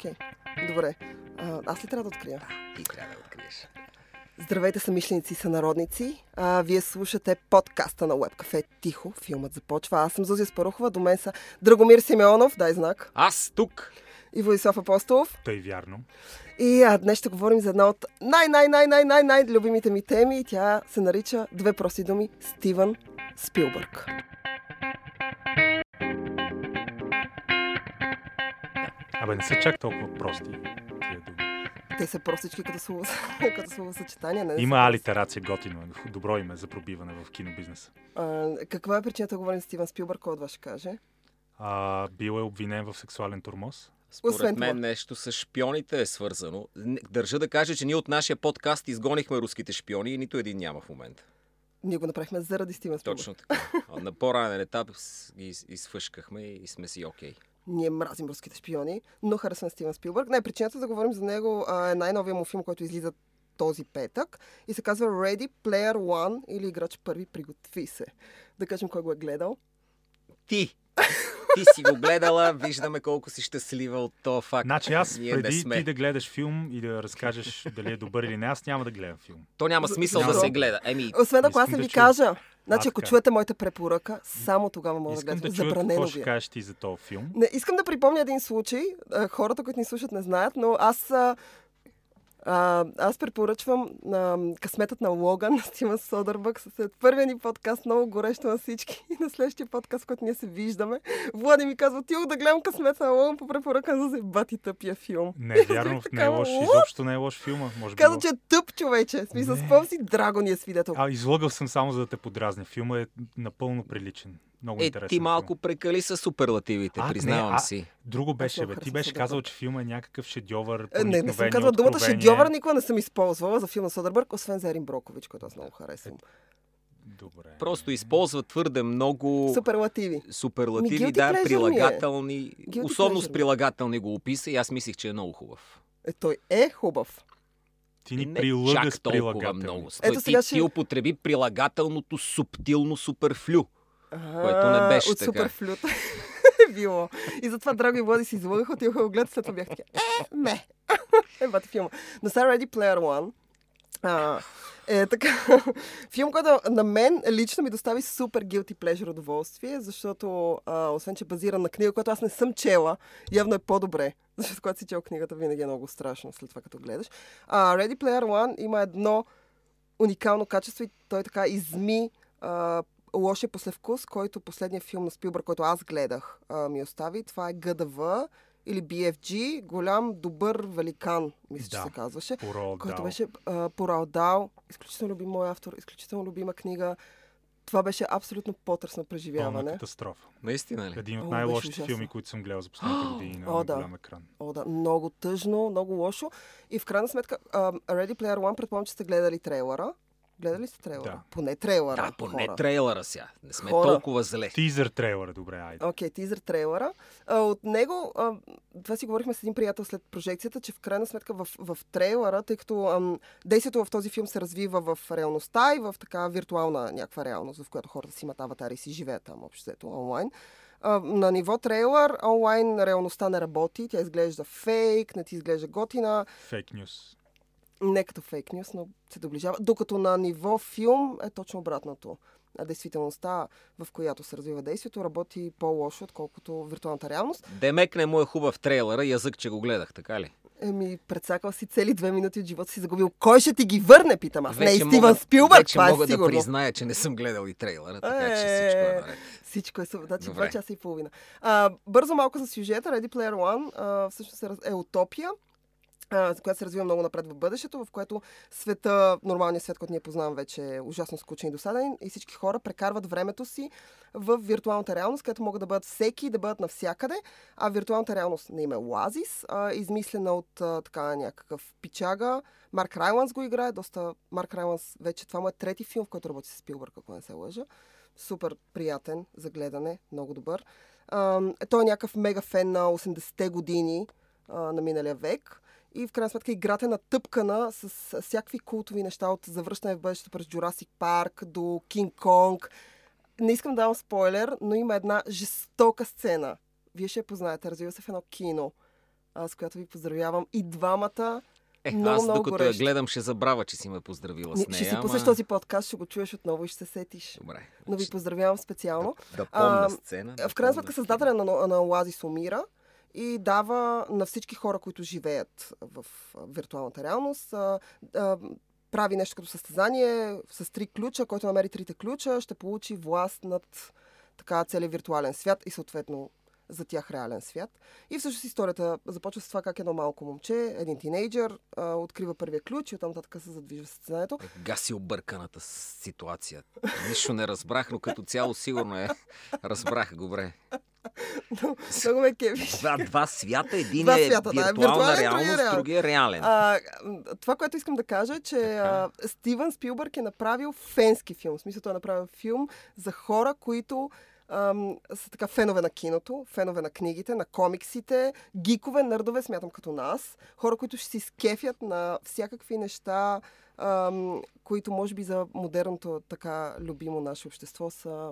Окей, добре. А, аз ли трябва да открия? Ти трябва да откриеш. Здравейте, съмишленици и сънародници. А, вие слушате подкаста на Web Cafe Тихо. Филмът започва. Аз съм Зузия Спарухова. До мен са Драгомир Симеонов. Дай знак. Аз тук. И Владислав Апостолов. Тъй вярно. И а, днес ще говорим за една от най-най-най-най-най-най любимите ми теми. И тя се нарича две прости думи Стивън Спилбърг. Абе, не са чак толкова прости тия думи. Те са простички като слово, като словосъчетание. Не, не Има алитерация готино. Добро име за пробиване в кинобизнеса. А, каква е причината да говорим за Стивън Спилбърг? Кой от вас ще каже? А, бил е обвинен в сексуален тормоз. Според Освен мен това. нещо с шпионите е свързано. Държа да кажа, че ние от нашия подкаст изгонихме руските шпиони и нито един няма в момента. Ние го направихме заради Стивън Спилбърг. Точно така. На по-ранен етап с- ги из- изфъшкахме и сме си окей. Ние мразим руските шпиони, но харесвам Стивен Спилбърг. Не, причината да говорим за него а, е най-новия му филм, който излиза този петък и се казва Ready Player One или Играч първи, приготви се. Да кажем кой го е гледал. Ти! Ти си го гледала, виждаме колко си щастлива от този факт. Значи аз Ние не преди сме. ти да гледаш филм и да разкажеш дали е добър или не, аз няма да гледам филм. То няма смисъл да защо? се гледа. Еми, Освен ако аз не да ви чуя. кажа. Значи, ако чуете моята препоръка, само тогава мога да Искам гледате. да Забранено какво ще е. кажеш ти за този филм. Не, искам да припомня един случай. А, Хората, които ни слушат, не знаят, но аз. А, аз препоръчвам а, късметът на Логан на Стивън Содърбък след първия ни подкаст много горещо на всички и на следващия подкаст, който ние се виждаме. Влади ми казва, отидох да гледам късмета на Логан по препоръка за бати тъпия филм. Не вярно, не е лош. Изобщо не е лош филма. Може би Каза, че е тъп човече. Смисъл, Не. спомни си, драго ни е свидетел. А, излъгал съм само за да те подразня. Филма е напълно приличен. Много е, интересен. ти малко прекали с суперлативите, А, не, признавам а- си. Друго беше, бе. Ти беше казал, че филма е някакъв шедьовър. Е, Не, не съм казвала думата шедьовър, никога не съм използвала за филма Содърбърг, освен за Ерин Брокович, който аз много харесвам. Добре. Просто използва твърде много Суперлативи. суперлативи, Ми, да, е. прилагателни. Guilty Особено с е. прилагателни го описа и аз мислих, че е много хубав. Е, той е хубав. Ти ни Не прилъга чак с толкова прилагателни. много. Ето ти, ще- ти употреби прилагателното субтилно суперфлю. А, Което не беше от така. супер флют е било. И затова Драго и Влади си излъгаха, отиваха го гледат, след това бях така, е, ме. е, бати филма. Но сега Ready Player One а, е така. Филм, който на мен лично ми достави супер guilty pleasure удоволствие, защото а, освен, че е базиран на книга, която аз не съм чела, явно е по-добре. Защото когато си чел книгата, винаги е много страшно след това, като гледаш. А, Ready Player One има едно уникално качество и той така изми а, лошия послевкус, който последния филм на Спилбър, който аз гледах, а, ми остави. Това е ГДВ или BFG, голям, добър великан, мисля, че Да. се казваше. Който Дал. беше а, по Раудал. Изключително любим мой автор, изключително любима книга. Това беше абсолютно потърсно Пълна преживяване. катастрофа. Наистина ли? Един от най-лошите филми, които съм гледал за последните години на, О, да. голям екран. О, да, много тъжно, много лошо. И в крайна сметка, а, Ready Player One, предполагам, че сте гледали трейлера. Гледали сте трейлера? Да. Поне трейлера. Да, поне хора. трейлера сега. Не сме Хора. толкова зле. Тизър трейлера, добре, айде. Окей, тизър трейлера. А, от него, а, това си говорихме с един приятел след прожекцията, че в крайна сметка в, в трейлера, тъй като ам, действието в този филм се развива в реалността и в така виртуална някаква реалност, в която хората си имат аватари и си живеят там общо взето онлайн. На ниво трейлър, онлайн реалността не работи, тя изглежда фейк, не ти изглежда готина, Фейк нюс. Не като фейк нюс, но се доближава. Докато на ниво филм е точно обратното. А действителността, в която се развива действието, работи по-лошо, отколкото виртуалната реалност. Демек не му е хубав трейлера, язък, че го гледах, така ли? Еми, предсакал си цели две минути от живота си загубил. Кой ще ти ги върне, питам аз. Не и Стивън мога, Спилбърг, вече това мога е да сигурно. призная, че не съм гледал и трейлера, така че Е, всичко е наред. Всичко е супер. Значи два часа и половина. А, бързо малко за сюжета. Ready Player One а, всъщност е, е утопия, която се развива много напред в бъдещето, в което света, нормалният свят, който ние познаваме вече е ужасно скучен и досаден и всички хора прекарват времето си в виртуалната реалност, където могат да бъдат всеки, да бъдат навсякъде, а виртуалната реалност не има Лазис, а, измислена от така някакъв пичага. Марк Райланс го играе, доста... Марк Райланс вече това му е трети филм, в който работи с Спилбърг, ако не се лъжа. Супер приятен за гледане, много добър. А, той е някакъв мега фен на 80-те години на миналия век. И в крайна сметка играта е натъпкана с, с всякакви култови неща от завръщане в бъдещето през Jurassic Парк до Кинг Конг. Не искам да дам спойлер, но има една жестока сцена. Вие ще я познаете. Развива се в едно кино. с която ви поздравявам и двамата. Е, Много, аз много докато я горещи. гледам, ще забравя, че си ме поздравила с Не, нея. ще си ама- пуснеш този подкаст, ще го чуеш отново и ще се сетиш. Добре. Но ви поздравявам специално. Да помня А, сцена. да В крайна сметка създателя на, на Оазис умира и дава на всички хора, които живеят в виртуалната реалност, прави нещо като състезание с три ключа, който намери трите ключа, ще получи власт над така целият виртуален свят и съответно за тях реален свят. И всъщност историята започва с това как едно малко момче, един тинейджър, открива първия ключ и оттам нататък се задвижва състезанието. Гаси обърканата ситуация. Нищо не разбрах, но като цяло сигурно е. Разбрах, добре. Много ме кеви. Два, два свята, един Два е свята, да, виртуална виртуален, другия реалност, реален. другия е реален. А, това, което искам да кажа е, че а, Стивън Спилбърг е направил фенски филм. В смисъл, той е направил филм за хора, които ам, са така фенове на киното, фенове на книгите, на комиксите, гикове, нърдове, смятам като нас. Хора, които ще си скефят на всякакви неща, ам, които може би за модерното така любимо наше общество са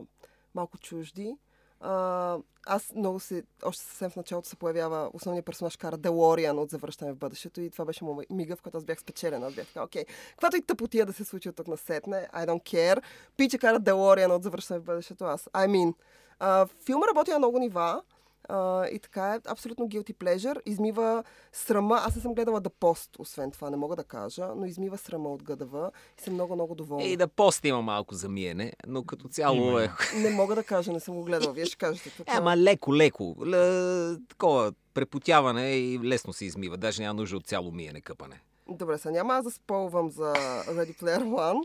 малко чужди. А, аз много се, още съвсем в началото се появява основният персонаж кара Делориан от Завръщане в бъдещето и това беше му- мига, в който аз бях спечелена. Аз бях така, окей, каквато и тъпотия да се случи от тук насетне, I don't care. Пича кара Делориан от Завръщане в бъдещето, аз. I mean. А, филма работи на много нива. А, и така е абсолютно guilty pleasure. Измива срама. Аз не съм гледала да пост, освен това, не мога да кажа, но измива срама от ГДВ и съм много, много доволна. И да пост има малко за миене, но като цяло Има, е... Не мога да кажа, не съм го гледала. Вие ще кажете тук. Е, ама леко, леко. Л- такова препотяване и лесно се измива. Даже няма нужда от цяло миене къпане. Добре, сега няма аз да спълвам за Ready Player One.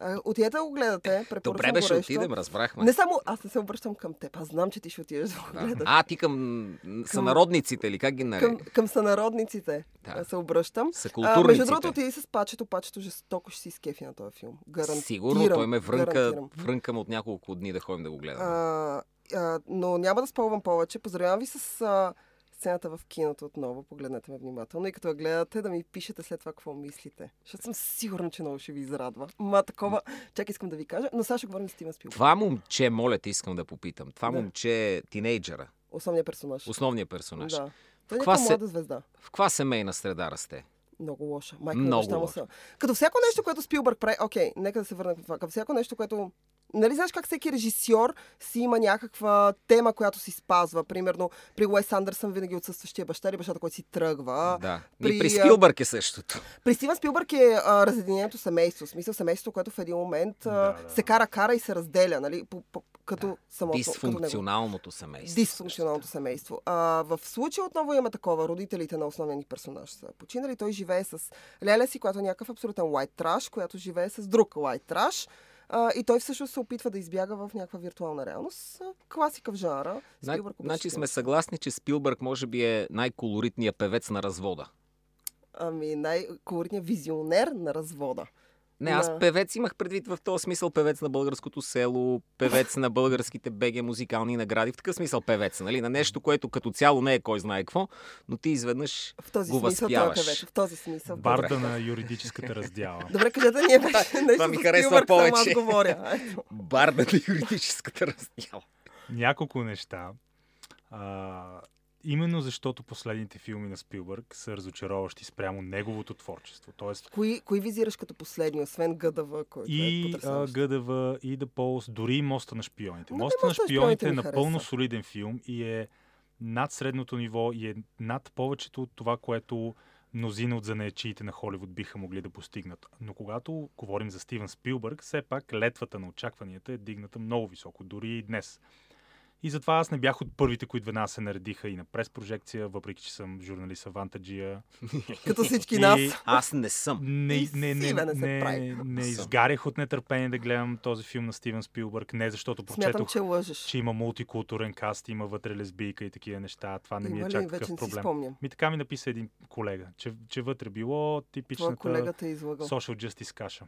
А, Отидете да го гледате. Добре, бе, ще горещо. отидем, разбрахме. Не само аз не се обръщам към теб. Аз знам, че ти ще отидеш да го Да. гледаш. А, ти към сънародниците или как ги Към, нарек? към сънародниците Да. се обръщам. А, между другото, отиди с пачето. Пачето жестоко ще си изкефи на този филм. Гарантирам. Сигурно, той ме врънка, врънкам от няколко дни да ходим да го гледаме. А, а, но няма да спълвам повече. Поздравявам ви с а, сцената в киното отново. Погледнете ме внимателно и като я гледате да ми пишете след това какво мислите. Защото съм сигурна, че много ще ви израдва. Ма такова, чак искам да ви кажа. Но сега ще говорим с Стивен Спилбърг. Това момче, моля те, искам да попитам. Това Да. момче е тинейджъра, Основният персонаж. основният персонаж. Да. Той е Каква се- млада звезда. В каква семейна среда расте? Много лоша. Майка Много баща му лоша. са. Като всяко нещо, което Спилбърг прави... Окей, нека да се върнем към това. Като всяко нещо, което... Нали знаеш как всеки режисьор си има някаква тема, която си спазва? Примерно, при Уес Андерсън винаги отсъстващия баща или бащата, който си тръгва. да. при, и при Спилбърг е същото. При Стивън Спилбърг е а, разединението семейство. В смисъл семейството, което в един момент а, Да, се кара-кара и се разделя, нали? По, по, като Да. самото. като. Дисфункционалното семейство. Дисфункционалното семейство. А, в случая отново имаме такова. Родителите на основния ни персонаж са починали. Той живее с леля си, която е някакъв абсолютен white trash, която живее с друг white trash. А, и той всъщност се опитва да избяга в някаква виртуална реалност. Класика в жанра. Спилбърг Значи сме съгласни, че Спилбърг може би е най-колоритният певец на развода. Ами най-колоритният визионер на развода. Не, аз Да. певец имах предвид в този смисъл певец на българското село, певец на българските БГ музикални награди, в такъв смисъл певец, нали? На нещо, което като цяло не е кой знае какво, но ти изведнъж В този го смисъл е възпяваш. певец. В този смисъл. Барда на юридическата раздяла. Добре, кажете ние беше нещо това ми харесва повече. Аз говоря. Барда на юридическата раздяла. Няколко неща. А, именно защото последните филми на Спилбърг са разочароващи спрямо неговото творчество. Тоест Кои, кои визираш като последни, освен ГДВ, който е и а, потресаващ? ГДВ, и The Pulse, дори и Моста на шпионите. Но Моста на шпионите е напълно хареса. солиден филм и е над средното ниво и е над повечето от това, което мнозина от занаячиите на Холивуд биха могли да постигнат. Но когато говорим за Стивен Спилбърг, все пак летвата на очакванията е дигната много високо, дори и днес. И затова аз не бях от първите, които веднага се наредиха и на прес-прожекция, въпреки че съм журналист Авантаджия. Като всички нас. Аз не съм. Не, не, не, не се не, прави. не Съм. изгарях от нетърпение да гледам този филм на Стивен Спилбърг, не защото прочетох, че лъжеш. че има мултикултурен каст, има вътре лесбийка и такива неща. Това не ми е чак такъв проблем. спомням. Ми така ми написа един колега, че, че вътре било типичната е social justice каша.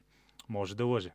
Може да лъже.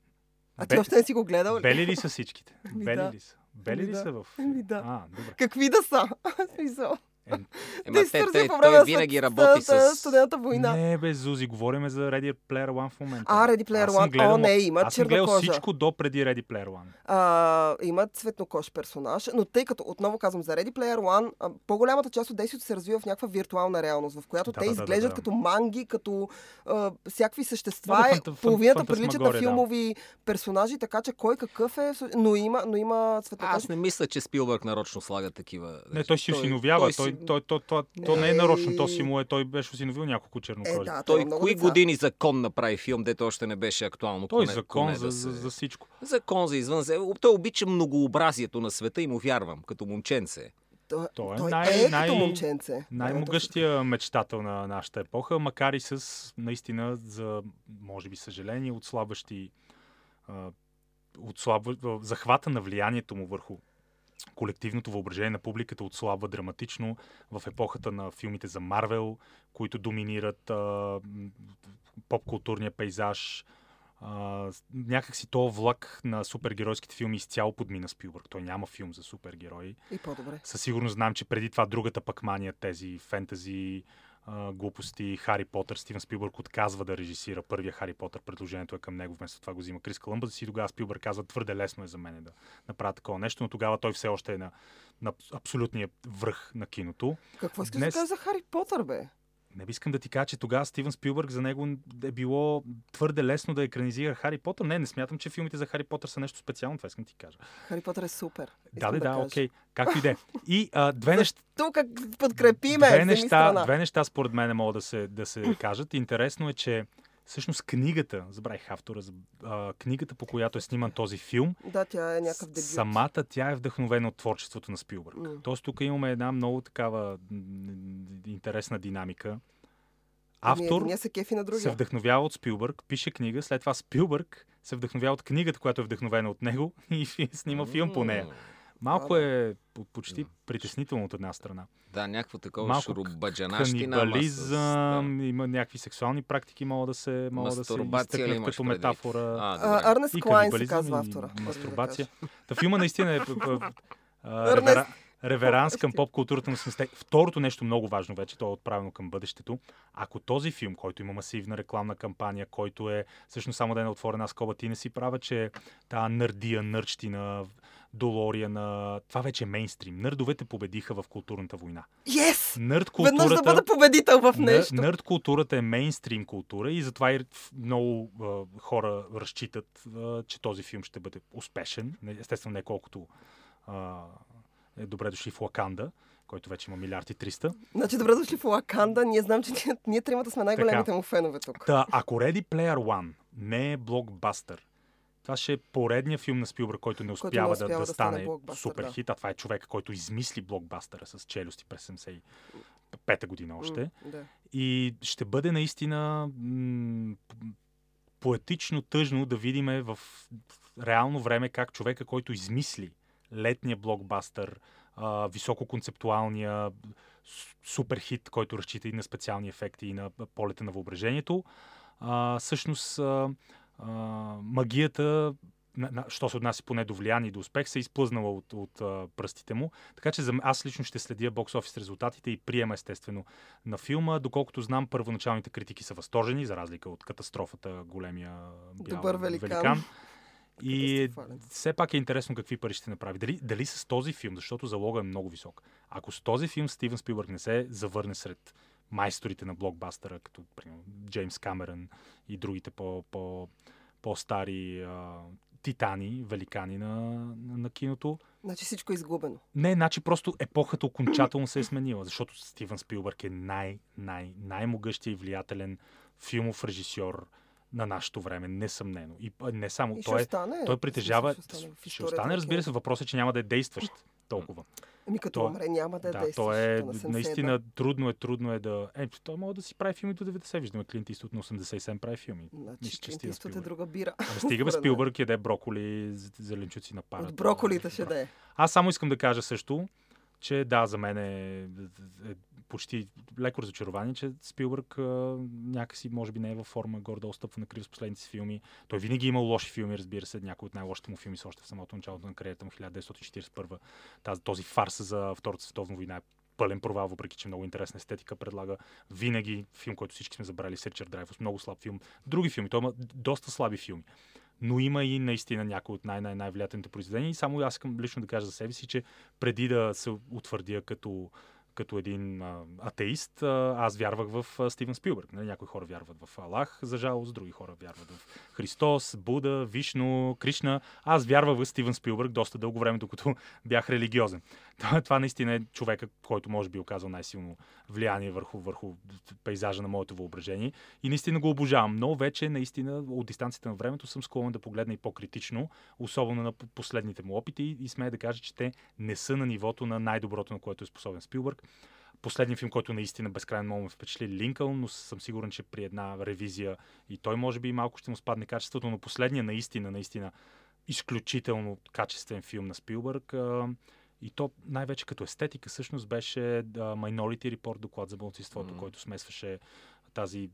А ти още не си го гледал ли? Бели ли са всичките? Бели ли са? Бели Ами ли да. са в... Ами да. А, добре. Какви да са? Смисъл. Ема те, те, по време той на винаги работи с... Студената война. Не, бе, Зузи, говориме за Ready Player One в момента. А, Ready Player Аз One. гледал- О, не, има Аз съм гледал чернокожа. всичко до преди Ready Player One. а, има цветнокож персонаж, но тъй като, отново казвам, за Ready Player One, по-голямата част от действието се развива в някаква виртуална реалност, в която Да, те да, да, изглеждат да. като манги, като а, всякакви същества. Е, фанта- фан- половината приличат на фантасмагория, да. филмови персонажи, така че кой какъв е, но има, но има цветнокож. Аз не мисля, че Спилбърг нарочно слага такива. Не, той си осиновява. Той, той, той, той, той, не е нарочно, то си му е, той беше осиновил няколко Е, чернокожи. да, Той много кои деца. години закон направи филм, дето още не беше актуално? Той е поне- закон поне за, да за, се- за всичко. Закон за извън. Той обича многообразието на света и му вярвам, като момченце. Той, Той е най- е най- като момченце. Най-могъщия мечтател на нашата епоха, макар и с наистина за, може би, съжаление, отслабващи отслабва, захвата на влиянието му върху колективното въображение на публиката отслабва драматично в епохата на филмите за Марвел, които доминират а, поп-културния пейзаж. А, някак си то влак на супергеройските филми изцяло подмина Спилбърг. Той няма филм за супергерои. И по-добре. Със сигурност знам, че преди това другата пък мания, тези фентази, а, глупости, Хари Потър, Стивен Спилбърг отказва да режисира първия Хари Потър. Предложението е към него, вместо това го взима Крис Колъмбъс и тогава Спилбърг казва, твърде лесно е за мен да направя такова нещо, но тогава той все още е на, на абсолютния връх на киното. Какво искаш Днес- да кажеш за Хари Потър, бе? Не би искам да ти кажа, че тогава Стивен Спилбърг за него е било твърде лесно да екранизира Хари Потър. Не, не смятам, че филмите за Хари Потър са нещо специално, това искам ти кажа. Хари Потър е супер. Да, да, да, окей. Както и да е. И а, две неща, Тук подкрепи ме, две, неща, две неща според мен могат да се, да се кажат. Интересно е, че всъщност книгата, забравих автора, а, книгата по която е сниман този филм, Да, тя е някакъв дебют. самата тя е вдъхновена от творчеството на Спилбърг. М. Тоест тук имаме една много такава интересна динамика. Ами, Автор Ние се кефи на се вдъхновява от Спилбърг, пише книга, след това Спилбърг се вдъхновява от книгата, която е вдъхновена от него и снима филм по нея. Малко Да, е по- почти притеснително от една страна. Да, някакво такова Малко шурубаджанащина. Канибализъм, има някакви сексуални практики, могат да се, могат да се изтъкнат като метафора. А. Арнест Клайн се казва автора. да мастурбация. Та филма наистина е Ернест. Ревера, реверанс към поп-културата на 80 Второто нещо много важно вече, то е отправено към бъдещето. Ако този филм, който има масивна рекламна кампания, който е всъщност само да е на отворена скоба, ти не си права, че тази нърдия, нърчтина, долория на... Това вече е мейнстрим. Нърдовете победиха в културната война. Yes! Нърд Веднъж да културата... бъда победител в нещо. Нърд културата е мейнстрим култура и затова и много а, хора разчитат, а, че този филм ще бъде успешен. Естествено, не колкото а, е добре дошли в Лаканда, който вече има милиард и 300. Значи, добре дошли в Лаканда. Ние знам, че ние, ние тримата сме най-големите му фенове тук. Та, ако Ready Player One не е блокбастър, това ще е поредният филм на Спилбърг, който не успява, не да, успява да, да стане стане супер да. хит, а това е човек, който измисли блокбастъра с челюсти през 75-та година още. М, Да. И ще бъде наистина м- поетично тъжно да видим в реално време как човека, който измисли летния блокбастър, а, висококонцептуалния с- супер хит, който разчита и на специални ефекти и на полета на въображението, а, всъщност а, а, магията на, на, що се отнася поне до влияние и до успех, се е изплъзнала от, от а, пръстите му. Така че за, аз лично ще следя бокс офис резултатите и приема естествено на филма. Доколкото знам, първоначалните критики са възторжени, за разлика от катастрофата големия бял Добър великан. великан. И все пак е интересно какви пари ще направи. Дали, дали с този филм, защото залога е много висок. Ако с този филм Стивен Спилбърг не се завърне сред майсторите на блокбастера, като примерно, Джеймс Камерън и другите по, по, по-стари а, титани, великани на, на, на киното, Значи всичко е изгубено. не, значи просто епохата окончателно се е сменила, защото Стивен Спилбърг е най, най, най-могъщия и влиятелен филмов режисьор на нашето време, несъмнено. И не само, И ще той, е, остане. той притежава, смисъл, остане ще остане, разбира се, въпросът е, че няма да е действащ толкова. Ами като той- умре, няма да, Да, действаш. то е на 71. наистина трудно е, трудно е да... Е, той може да си прави филми до 90, виждаме Клинт Иствуд на 87 прави филми. Значи, Клинт Иствуд е друга бира. Ама стига бе Според мен. Спилбърг яде броколи, зеленчуци на парата. От броколите ще да е. Аз само искам да кажа също, че да, за мен е, е почти леко разочарование, че Спилбърг а, някакси може би не е във форма, гордо стъпва на криво с последните си филми. Той винаги е имал лоши филми, разбира се. Някои от най-лошите му филми са още в самото началото на кариерата му 1941. Тази, този фарс за Втората световна война е пълен провал, въпреки че много интересна естетика предлага. Винаги филм, който всички сме забрали, с Ричард Драйвус, много слаб филм. Други филми, той има доста слаби филми. Но има и наистина някои от най-най-най-влиятелните произведения. И само аз искам лично да кажа за себе си, че преди да се утвърдя като като един а, атеист, а, аз вярвах в а, Стивен Спилбърг. Нали? Някои хора вярват в Аллах, за жалост, други хора вярват в Христос, Буда, Вишно, Кришна. Аз вярвах в Стивен Спилбърг доста дълго време, докато бях религиозен. Това, наистина е човека, който може би оказал най-силно влияние върху, върху пейзажа на моето въображение. И наистина го обожавам. Но вече наистина от дистанцията на времето съм склонен да погледна и по-критично, особено на последните му опити и смея да кажа, че те не са на нивото на най-доброто, на което е способен Спилбърг. Последният филм, който наистина безкрайно много ме впечатли, Линкълн, но съм сигурен, че при една ревизия и той може би малко ще му спадне качеството, но последния наистина, наистина изключително качествен филм на Спилбърг. И то най-вече като естетика всъщност беше Minority Report, доклад за младсинството, mm-hmm. който смесваше тази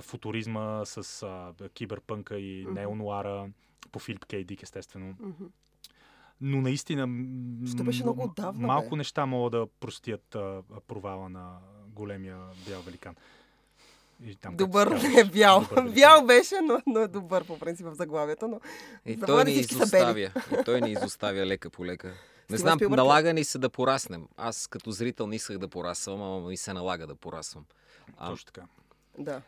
футуризма с а, киберпънка и mm-hmm. неонуара по Филип Кей Дик, естествено. Mm-hmm. Но наистина Ще беше много отдавна, малко бе. неща могат да простят а, провала на големия бял великан. И там, добър, не бял. Добър бял беше, но, но е добър по принцип в заглавието. Но и той ни изоставя. И той ни изоставя лека по лека. Не знам, Спилбърг... налага ни се да пораснем. Аз като зрител не исках да порасвам, ама ми се налага да порасвам. А, Точно така. Да.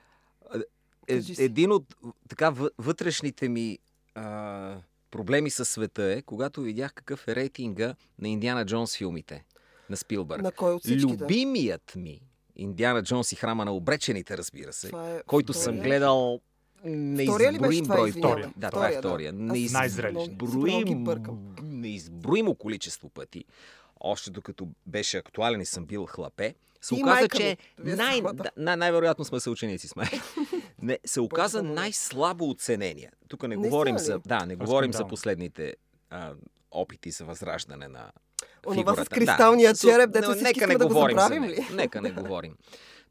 Е, един от така вътрешните ми а, проблеми със света е, когато видях какъв е рейтинга на Индиана Джонс филмите на Спилбърг. На кой от всичките? Любимият ми Индиана Джонс и храма на обречените, разбира се, е който съм гледал неизброим брой. Втория. Да, това е втория. Неизброим, неизброимо количество пъти. Още докато беше актуален и съм бил хлапе, се оказа, че най- да, най-вероятно сме съученици с Не, се оказа най-слабо оценения. Тук не, не говорим за, да, не говорим за последните а, опити за възраждане на Онова с кристалния да. череп, дето всички нека не да говорим го забравим ли? Нека не говорим.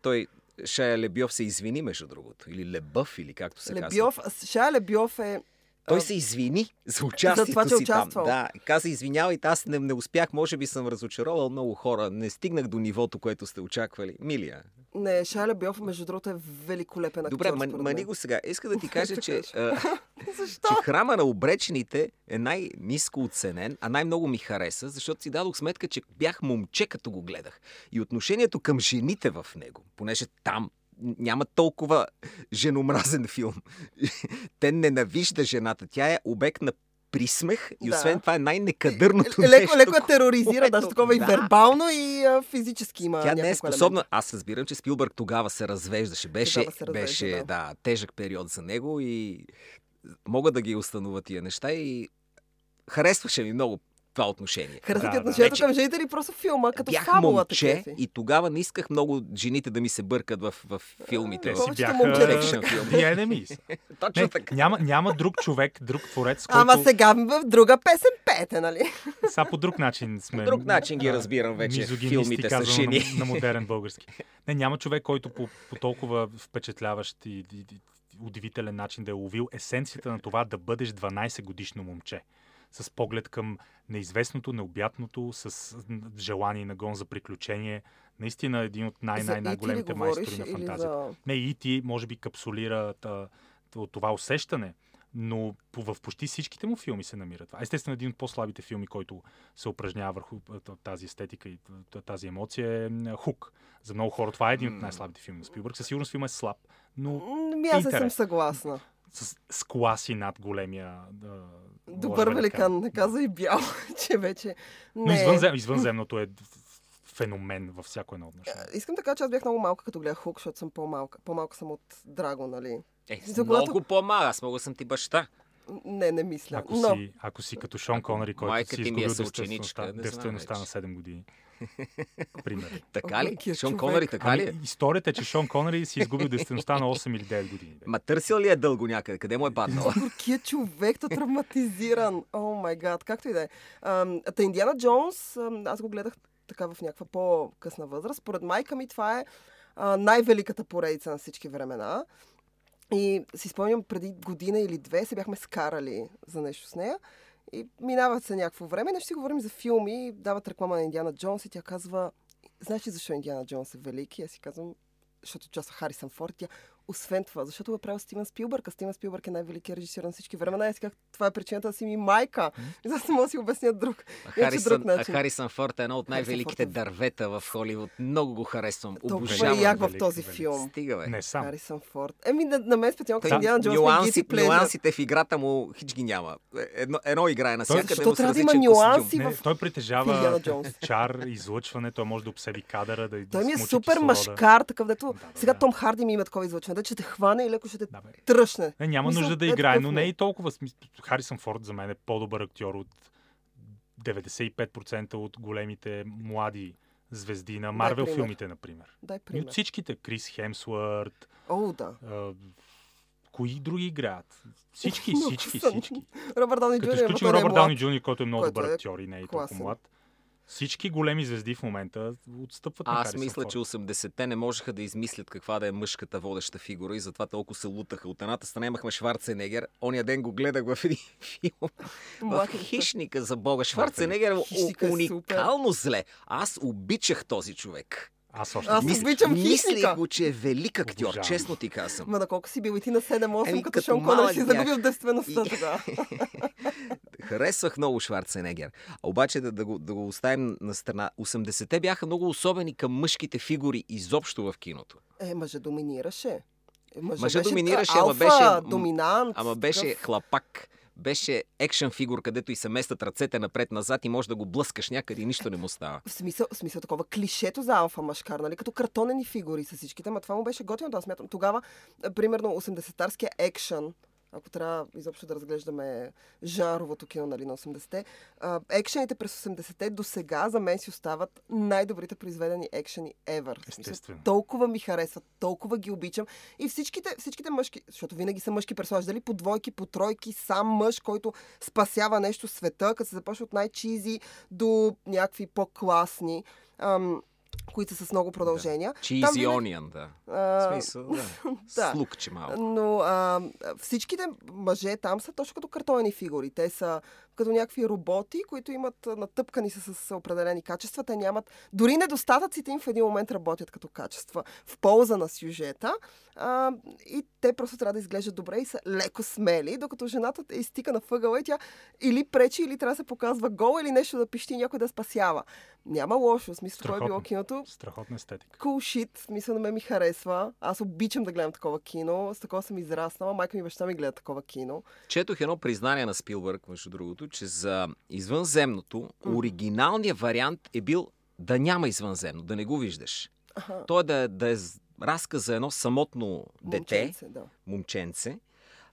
Той Шая Лебьов се извини, между другото. Или Лебъв, или както се Лебьов, казва. Шая Лебьов е той се извини за участието за това, че си там. Да, каза извинявай, аз не, не успях, може би съм разочаровал много хора. Не стигнах до нивото, което сте очаквали. Милия. Не, Шаля Бьов, между другото, е великолепен актьор. Добре, мани го сега. Иска да ти кажа, че, че храма на обречените е най-низко оценен, а най-много ми хареса, защото си дадох сметка, че бях момче, като го гледах. И отношението към жените в него, понеже там няма толкова женомразен филм. Те ненавижда жената. Тя е обект на присмех и да. освен това е най-некадърното леко, нещо. Леко тероризира, даже такова да. и вербално, и а, физически има Тя не е способна. Елемент. Аз разбирам, че Спилбърг тогава се развеждаше. Беше, се развежда, беше да. да, тежък период за него и мога да ги установя тия неща и харесваше ми много това отношение. Харесва ти да, отношението да. към жените или просто филма, като Бях фабула момче и тогава не исках много жените да ми се бъркат в, в филмите. Те си бяха Enemies. Точно не, така. Няма, няма друг човек, друг творец, който... Ама сега в друга песен пете, нали? Сега по друг начин сме... По друг начин ги разбирам вече филмите с жени. На, на модерен български. Не, няма човек, който по, по толкова впечатляващ и, и, и удивителен начин да е уловил есенцията на това да бъдеш 12 годишно момче с поглед към неизвестното, необятното, с желание на гон за приключение. Наистина един от най-най-най-големите майстори на фантазията. За... Не, и ти може би капсулира това усещане, но в почти всичките му филми се намира това. Естествено, един от по-слабите филми, който се упражнява върху тази естетика и тази емоция е Хук. За много хора това е един от най-слабите филми на Спилбърг. Със сигурност филмът е слаб, но Ми, аз съм съгласна. С, с класи над големия Добър великан, не каза и бял, че вече не... Но извънзем, извънземното е феномен във всяко едно отношение. Искам да кажа, че аз бях много малка, като гледах Хук, защото съм по-малка. По-малка съм от Драго, нали? Е, За много когато... по-малка. Аз мога съм ти баща. Не, не мисля. Ако, но... си, ако си като Шон Конъри, който си е изгубил девствеността на 7 години. Пример. така ли? Шон човек. Конъри, така ли? Ами, историята е, че Шон Конъри си изгубил действеността на 8 или 9 години. Ма търсил ли е дълго някъде? Къде му е паднал? Горкия човек, то травматизиран. О май гад, както и да е. Та Индиана Джонс, аз го гледах така в някаква по-късна възраст. Според майка ми това е най-великата поредица на всички времена. И си спомням, преди година или две се бяхме скарали за нещо с нея. И минават се някакво време, нещо си говорим за филми, дават реклама на Индиана Джонс и тя казва знаеш ли защо Индиана Джонс е велики? Аз си казвам, защото участва Харисън Форд. Тя, освен това, защото го е правил Стивен Спилбърг, а Стивен Спилбърг е най-великият режисьор на всички времена. И казах, това е причината да си ми майка. И за да мога да си обясня друг. Харисън, друг а начин. Харисън Форд е едно от най-великите Форд е- дървета в Холивуд. Много го харесвам. Толкова е Обожавам. як в този велик. филм. Стига, бе. Не сам. Харисън Форд. Еми, на, на мен специално като Той, Индиана Джонс нюанси, нюансите в играта му хич ги няма. Едно, едно играе на Той- всякъде, Защо трябва да има нюанси? Не, в- той в притежава чар, излъчване, той може да обсеби кадъра, да Той ми е супер мъжкар, такъв дето. Сега. Том Харди ми има такова излъчване, да че те хване и леко ще те Да, бе. тръщне. Не, няма Мисъл, нужда да е играе, но му. не е и толкова. Харисън Форд за мен е по-добър актьор от 95% от големите млади звезди на Марвел филмите, например. Дай И пример. от всичките. Крис Хемсуърт, О, да. а, кои други играят? Всички, всички, всички. Робърт Дауни Като Джуниор, изключим не е Робърт млад. Дауни Джуниор, който е много добър е актьор и не е толкова млад. Всички големи звезди в момента отстъпват на Аз мисля, Форд. че 80-те не можеха да измислят каква да е мъжката водеща фигура и затова толкова се лутаха. От едната страна имахме Шварценегер. Ония ден го гледах в един филм. В е. Хищника за Бога. Шварценегер е Хищника е уникално зле. Аз обичах този човек. Аз още Аз не- Мис- обичам Хищника. го, че е велик актьор. Обожавам. Честно ти казвам. Ма на колко си бил и ти на 7-8, Еми, като като Шон Конър си загубил девствеността И- тогава. Харесвах много Шварценегер. А обаче да, да, го, да го оставим на страна. 80-те бяха много особени към мъжките фигури изобщо в киното. Е, мъже доминираше. Мъже, Мъже беше доминираше, алфа, ама беше доминант. Ама беше такъв. хлапак. Беше екшен фигур, където и се местят ръцете напред-назад и може да го блъскаш някъде и нищо не му става. В смисъл, в смисъл такова клишето за алфа мъжкар, нали? Като картонени фигури с всичките, ама това му беше готино, да смятам. Тогава, примерно, 80-тарския екшън, ако трябва изобщо да разглеждаме жанровото кино нали, на 80-те, а, екшените през 80-те до сега за мен си остават най-добрите произведени екшени ever. Естествено. толкова ми харесват, толкова ги обичам. И всичките, всичките мъжки, защото винаги са мъжки персонажи, дали по двойки, по тройки, сам мъж, който спасява нещо света, като се започва от най-чизи до някакви по-класни, ам, които са с много продължения. Там Cheesy винаги- onion, да. В А, смисъл, да. да. Слукче малко. но а, всичките мъже там са точно като картонени фигури. Те са като някакви роботи, които имат натъпкани са с определени качества. Те нямат... Дори недостатъците им в един момент работят като качества в полза на сюжета. А, и те просто трябва да изглеждат добре и са леко смели, докато жената е изтика на въгъла и тя или пречи, или трябва да се показва гол, или нещо да пищи и някой да спасява. Няма лошо. В смисъл, това е било Страхотно. Киното Страхотна естетика. cool shit, смисъл на мен ми харесва. Аз обичам да гледам такова кино, с такова съм израснала. Майка ми и баща ми гледат такова кино. Четох едно признание на Спилбърг, между другото, че за извънземното, оригиналният вариант е бил да няма извънземно, да не го виждаш. Аха. Той да, да е разказ за едно самотно дете, Момченце, да. момченце,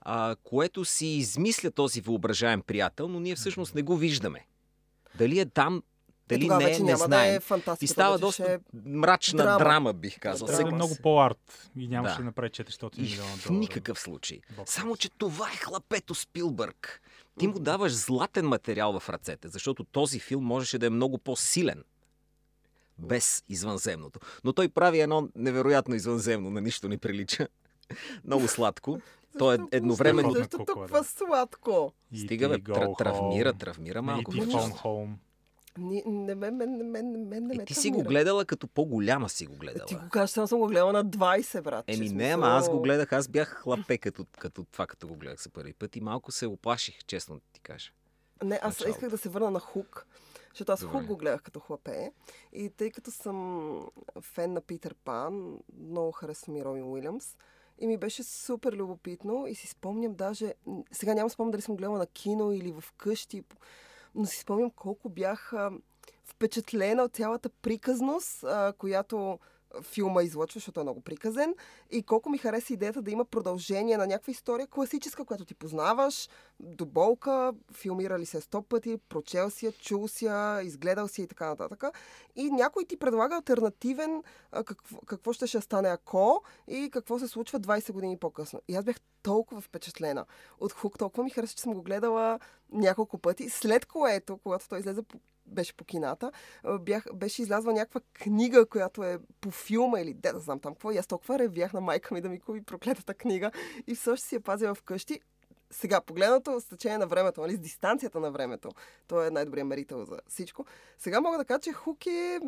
а, което си измисля този въображаем приятел, но ние всъщност не го виждаме. Дали е там, Е, дали не е, вече не няма знаем. да е фантастика. И става доста ще е- мрачна драма. драма, бих казал. Да е Съгласен. много по-арт и нямаше Да. да направи 400 И милиона в долара. никакъв случай. Бокс Само, че това е хлапето Спилбърг. Ти му даваш златен материал в ръцете, защото този филм можеше да е много по-силен. Без извънземното. Но той прави едно невероятно извънземно, на нищо не прилича. Много сладко. То е едновременно... Защо толкова да. сладко? Стига, бе, травмира, травмира Не, малко. E.T. Home. Не, мен, мен, мен, мен, не ме Е, ти си го гледала като по-голяма си го гледала. Ти го кажеш, аз съм го гледала на 20, брат. Еми не, ама аз го гледах, аз бях хлапе като, като това, като го гледах за първи път и малко се оплаших, честно да ти кажа. Не, аз началото. исках да се върна на Хук, защото аз Добре. Хук го гледах като хлапе. И тъй като съм фен на Питър Пан, много харесвам и Робин Уилямс. И ми беше супер любопитно и си спомням даже... Сега няма спомням дали съм гледала на кино или в къщи, но си спомням колко бях впечатлена от цялата приказност, а, която филма излъчва, защото е много приказен. И колко ми хареса идеята да има продължение на някаква история, класическа, която ти познаваш, до болка, филмирали се сто пъти, прочел си я, чул си я, изгледал си и така нататък. И някой ти предлага альтернативен какво, какво ще, ще стане ако и какво се случва 20 години по-късно. И аз бях толкова впечатлена от Хук, толкова ми хареса, че съм го гледала няколко пъти, след което, когато той излезе беше по кината, бях, беше излязла някаква книга, която е по филма или де да знам там какво. И аз толкова ревях на майка ми да ми купи проклетата книга и още си я пазя вкъщи. Сега, погледнато с течение на времето, нали, с дистанцията на времето, той е най-добрият мерител за всичко. Сега мога да кажа, че Хук е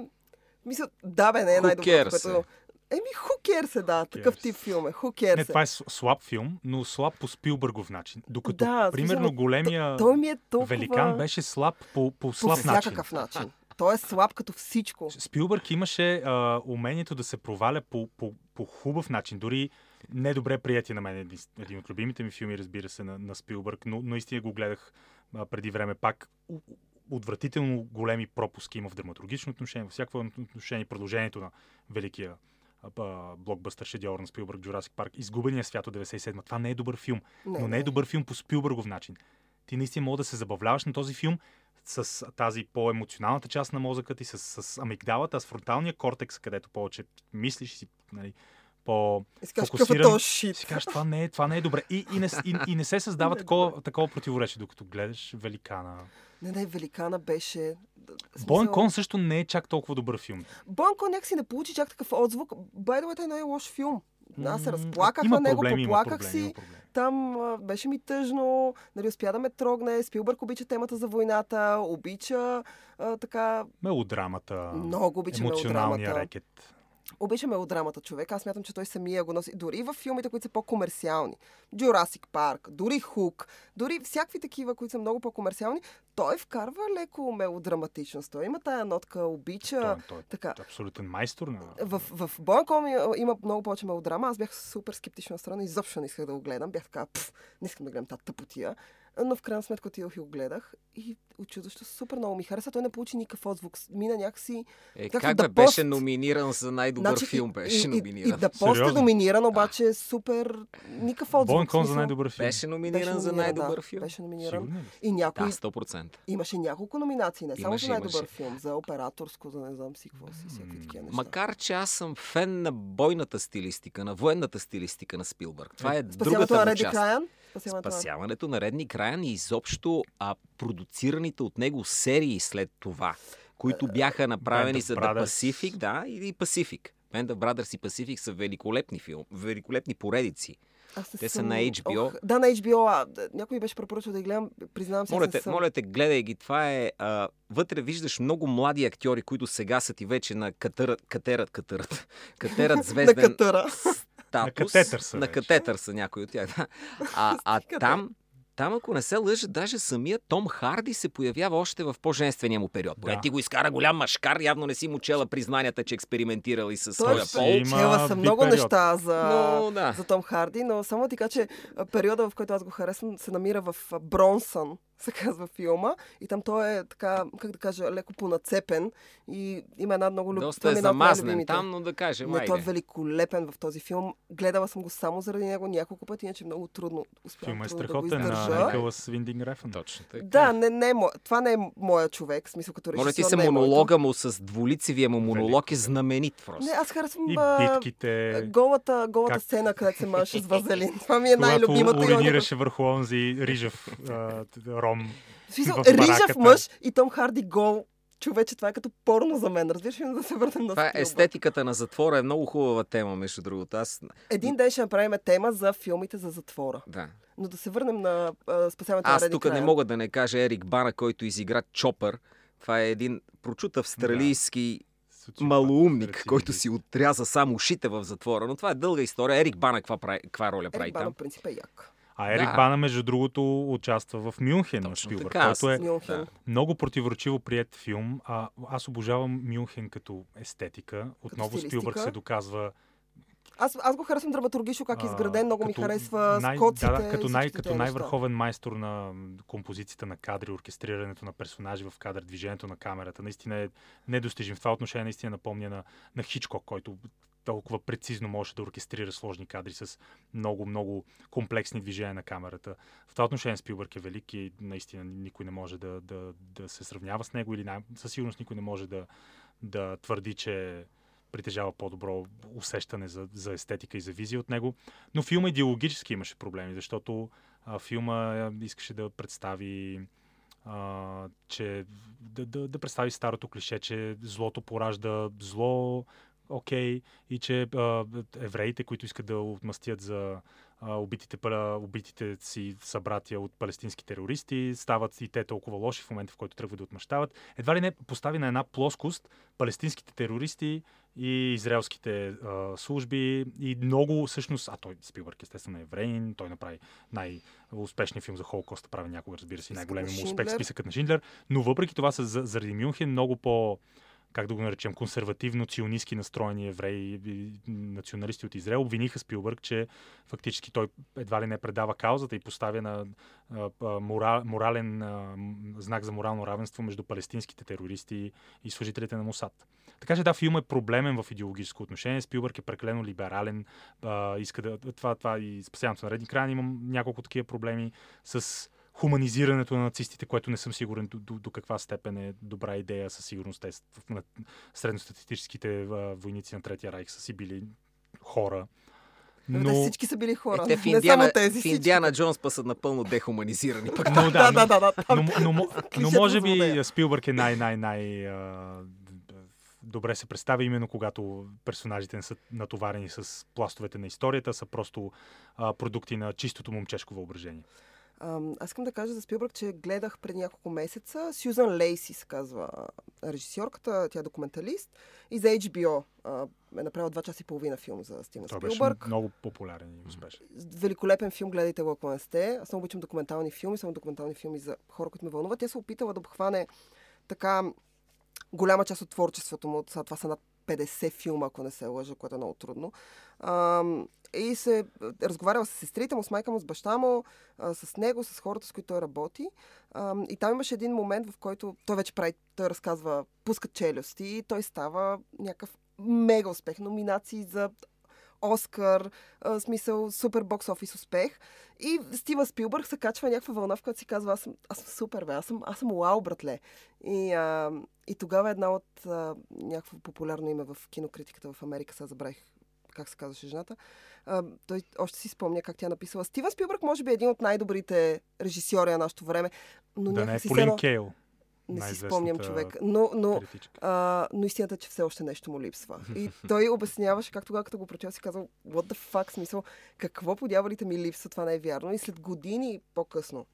Мисля, да, бе, не е най-доброто, което... Еми, who cares е, да. Такъв cares? тип филм е. Who cares Не, е. това е слаб филм, но слаб по Спилбъргов начин. Докато, Да, примерно, смисъл, големия Той ми е толкова... великан беше слаб по, по по слаб начин. всякакъв начин. Той е слаб като всичко. Спилбърг имаше а, умението да се проваля по, по, по хубав начин. Дори недобре приятие на мен един, един от любимите ми филми, разбира се, на, на Спилбърг, но наистина го гледах а, преди време пак. Отвратително големи пропуски има в драматургично отношение, във всяко отношение. Продължението на великия блокбъстър шедьовър на Спилбърг, Jurassic Парк, Изгубения свят от 97 Това не е добър филм, но не е добър филм по Спилбъргов начин. Ти наистина мога да се забавляваш на този филм с тази по-емоционалната част на мозъка ти, с, с амигдалата, с фронталния кортекс, където повече мислиш и си нали, по е фокусиран. шит? си кажеш, това не е, това не е добре. И, и, не, и, и не се създава е такова, такова противоречие, докато гледаш Великана. Не, не, Великана беше... смисъл- Кон също не е чак толкова добър филм. Боен Кон някакси не получи чак такъв отзвук. Не е лош филм. Аз се разплаках има на него, проблеми, има поплаках проблеми, си. Там а, беше ми тъжно, нали, успя да ме трогне. Спилбърг обича темата за войната, обича а, така... Мелодрамата, Много обича емоционалния мелодрамата. рекет. Обича мелодрамата човек. Аз смятам, че той самия го носи. Дори в филмите, които са по-комерциални. Jurassic Парк, дори Хук, дори всякакви такива, които са много по-комерциални, той вкарва леко мелодраматичност. Той има тая нотка, обича... Той, той е така. абсолютен майстор на... В, в Боенком има, има много повече мелодрама. Аз бях супер скептична страна. Изобщо не исках да го гледам. Бях така, пф, не искам да гледам тази тъпотия. Но в крайна сметка отидох и го гледах. И очудващо супер много ми хареса. Той не получи никакъв отзвук. Мина някакси... Е, Както как The бе, беше номиниран за най-добър Значи, филм, беше и, и, и, номиниран. да пост е номиниран, обаче супер... Никакъв отзвук. Боен Кон за най-добър филм. Беше номиниран Беше за номиниран, най-добър да, филм. Беше номиниран. Сигурно? И някой... Да, 100%. Имаше няколко номинации, не само Имаше, за най-добър имаше. филм, за операторско, за не знам си какво си, всякакви такива неща. Макар, че аз съм фен на бойната стилистика, на военната стилистика на Спилбърг. Това е Спасяването другата му част. Краян? Спасяването на... Спасяването на Редни Краян и изобщо а, продуцираните от него серии след това, които бяха направени Band за The. Pacific, да, и Pacific. Band of Brothers и Pacific са великолепни филм, великолепни поредици. Аз Те са съм- на HBO. Ох, да, на HBO. А, някой ми беше препоръчал да ги гледам. Признавам се, Моля те, съм. моля те, гледай ги. Това е... А, вътре виждаш много млади актьори, които сега са ти вече на катърът, катерът, катерът, катерът на звезден катъра. Статус. На катетър са На вече. катетър са някои от тях, да. А, а там, там, ако не се лъжа, даже самия Том Харди се появява още в по-женствения му период. Да. Ти го изкара голям машкар, явно не си му чела признанията, че експериментирал и със своя пол. има чела съм много период. неща за, Но, да. за Том Харди, но само ти кажа, че периода, в който аз го харесвам, се намира в Бронсън, се казва филма. И там той е така, как да кажа, леко понацепен. И има една много люб... Доста е замазнен там, но да кажем, Не, той е великолепен в този филм. Гледала съм го само заради него няколко пъти, иначе много трудно успявам Филмът е да страхотен издържа. на Николас Виндинг Рефън. Точно така. Да, не, не, е това не е моя човек, в смисъл като режисьор. Моля ти се, е монолога му с двулицевия му монолог е знаменит просто. Не, аз харесвам И битките. голата, голата Как- сцена, където се мъше с вазелин. Това ми е Когато най-любимата. оня- уринираше върху онзи рижав а, ром. В смисъл, в рижав мъж и Том Харди гол. Човече, това е като порно за мен. Разбираш ли, да се върнем на Това е естетиката на затвора е много хубава тема, между другото. Аз... Един ден ще направим тема за филмите за затвора. Да. Но да се върнем на а, спасяването на Аз тук не мога да не кажа Ерик Бана, който изигра Чопър. Това е един прочут австралийски Социопат, малоумник, който си отряза само ушите в затвора. Но това е дълга история. Ерик Бана каква, прави, каква роля прави Ерик Бана, там? в принцип е як. А Ерик Да. Бана, между другото, участва в Мюнхен на Точно Спилбърг, така, който е Мюнхен. много противоречиво прият филм. А, аз обожавам Мюнхен като естетика. Отново стилистика. Спилбърг се доказва Аз, аз го харесвам драматургично, как е изграден. Много ми харесва най- скоците. Да, да, като, най, като най-върховен майстор на композицията на кадри, оркестрирането на персонажи в кадър, движението на камерата. Наистина е недостижим. В това отношение наистина напомня на, на Хичкок, който толкова прецизно може да оркестрира сложни кадри с много, много комплексни движения на камерата. В това отношение Спилбърг е велик и наистина никой не може да, да, да се сравнява с него или най- със сигурност никой не може да, да твърди, че притежава по-добро усещане за, за естетика и за визия от него. Но филма идеологически имаше проблеми, защото а, филма искаше да представи а, че да, да, да представи старото клише, че злото поражда зло, окей, и че а, евреите, които искат да отмъстят за а, убитите, пара- убитите си събратия от палестински терористи, стават и те толкова лоши в момента, в който тръгват да отмъщават. Едва ли не постави на една плоскост палестинските терористи и израелските а, служби. И много всъщност, а той Спилбърг естествено е евреин, той направи най-успешния филм за Холокоста, прави някога, разбира се, най-големият му успех, списъкът на Шиндлер, но въпреки това са за- заради Мюнхен много по как да го наречем, консервативно, ционистски настроени евреи и националисти от Израел обвиниха Спилбърг, че фактически той едва ли не предава каузата и поставя на а, а, мора, морален знак за морално равенство между палестинските терористи и служителите на Мусад. Така че да, филм е проблемен в идеологическо отношение. Спилбърг е прекалено либерален. А, иска да, това, това и спасяването на Редни крайни имам няколко такива проблеми с хуманизирането на нацистите, което не съм сигурен до, до, до каква степен е добра идея. Със сигурност те на, средностатистическите а, войници на Третия райх са си били хора. Но... Но, всички са били хора. Е, в не Индиана, само тези. в всички. Индиана Джонс па са напълно дехуманизирани. Пък но, Да, да, да, да, да. но, но, но, но може би Спилбърг е най, най, най а, добре се представя именно когато персонажите не са натоварени с пластовете на историята, са просто а, продукти на чистото момчешко въображение. Аз искам да кажа за Спилбърг, че гледах преди няколко месеца. Сюзан Лейси се казва режисьорката, тя е документалист. И за HBO а, е направила два часа и половина филм за Стивен Той беше Спилбърг. много популярен и успешен. Великолепен филм, гледайте го, ако не сте. Аз много обичам документални филми, само документални филми за хора, които ме вълнуват. Тя се опитала да обхване така голяма част от творчеството му. Това са над 50 филма, ако не се лъжа, което е много трудно. Ам, и се разговаряла с сестрите му, с майка му, с баща му, а, с него, с хората, с които той работи. Ам, и там имаше един момент, в който той вече прави, той разказва, пускат челюсти и той става някакъв мега успех. Номинации за Оскар, а, смисъл, супер бокс офис успех. И Стива Спилбърг се качва някаква вълна, в която си казва, аз съм, аз съм супер, бе, аз съм, аз съм уау, братле. И, а, и тогава една от а, някакво популярно име в кинокритиката в Америка, сега забравих как се казваше жената, а, той още си спомня как тя е написала. Стива Спилбърг може би е един от най-добрите режисьори на нашето време, но Да не е Полин Кейл. Не си спомням човек. Но, но, а, но истината е, че все още нещо му липсва. И той обясняваше как тогава, като го прочел, си казал, what the fuck, смисъл, какво по дяволите ми липсва, това не е вярно. И след години по-късно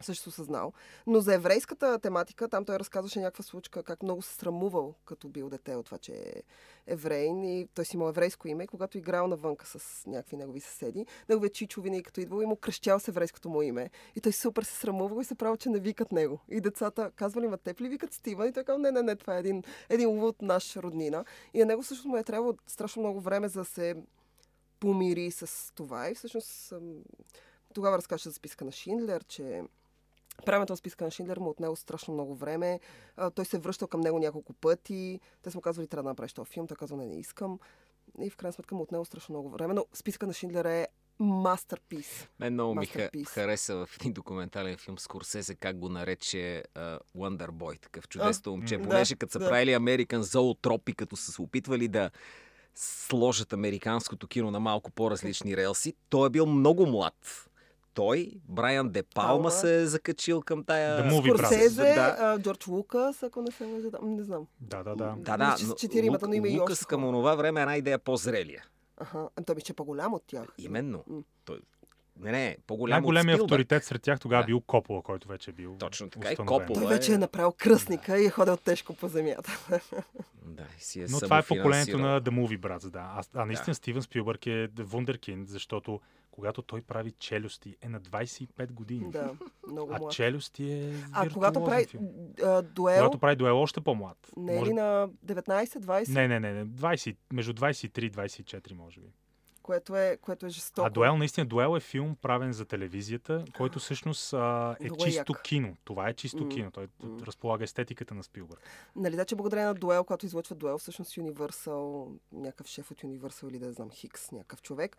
също съзнал. Но за еврейската тематика, там той разказваше някаква случка, как много се срамувал, като бил дете от това, че е еврейн и той си имал еврейско име, и когато играл навънка с някакви негови съседи, неговият чичо винаги като идвал и му кръщял с еврейското му име. И той супер се срамувал и се правил, че не викат него. И децата казвали, ма теб ли викат Стивън? И той казал, не, не, не, това е един, един луд наш роднина. И на него също му е трябвало страшно много време за да се помири с това. И всъщност тогава разкаже за списка на Шиндлер, че Правенето на списка на Шиндлер му отнело страшно много време. А, той се е връщал към него няколко пъти. Те са му казвали, трябва да направиш този филм. Той казва, не, не искам. И в крайна сметка му отнело страшно много време. Но списка на Шиндлер е мастерпис. Мен много ми ха- хареса в един документален филм Скорсезе как го нарече uh, Wonder Boy, такъв чудесно момче. Понеже да, като са да. правили American Zootropy, като са се опитвали да сложат американското кино на малко по-различни релси, той е бил много млад. Той, Брайан Де Палма, се е закачил към тая... The. Скорсезе, Да. а, Джордж Лукас, ако не се лъжа, да, не знам. Да, да, да. Да, да, но че четиримата, но има и Лукас към онова време е една идея по-зрелия. Аха, ами той беше по-голям от тях. Именно. Той... Не, не, по-голям Най-големият авторитет сред тях тогава Да. бил Копола, който вече е бил Точно така, и установен. Копола. Той вече е- е направил кръстника и е ходил тежко по земята. Да, и си е Но това е поколението на The Movie Brothers, да. А, а наистина Стивен Спилбърг е вундеркинд, защото когато той прави челюсти е на 25 години. да, много А млад. челюсти е А когато прави а, дуел, Когато прави дуел още по-млад. не е Може- ли на 19-20, Не, не, не, не. 20, между 23 и 24, може би. Което, е, което е жестоко. А дуел, наистина, дуел е филм правен за телевизията, който всъщност а, е е чисто як. кино. Това е чисто М, кино. Той м. разполага естетиката на Спилбърг. Нали да, че благодарение на дуел, когато излъчва дуел, всъщност Universal, някакъв шеф от Universal или да знам, Хикс, някакъв човек,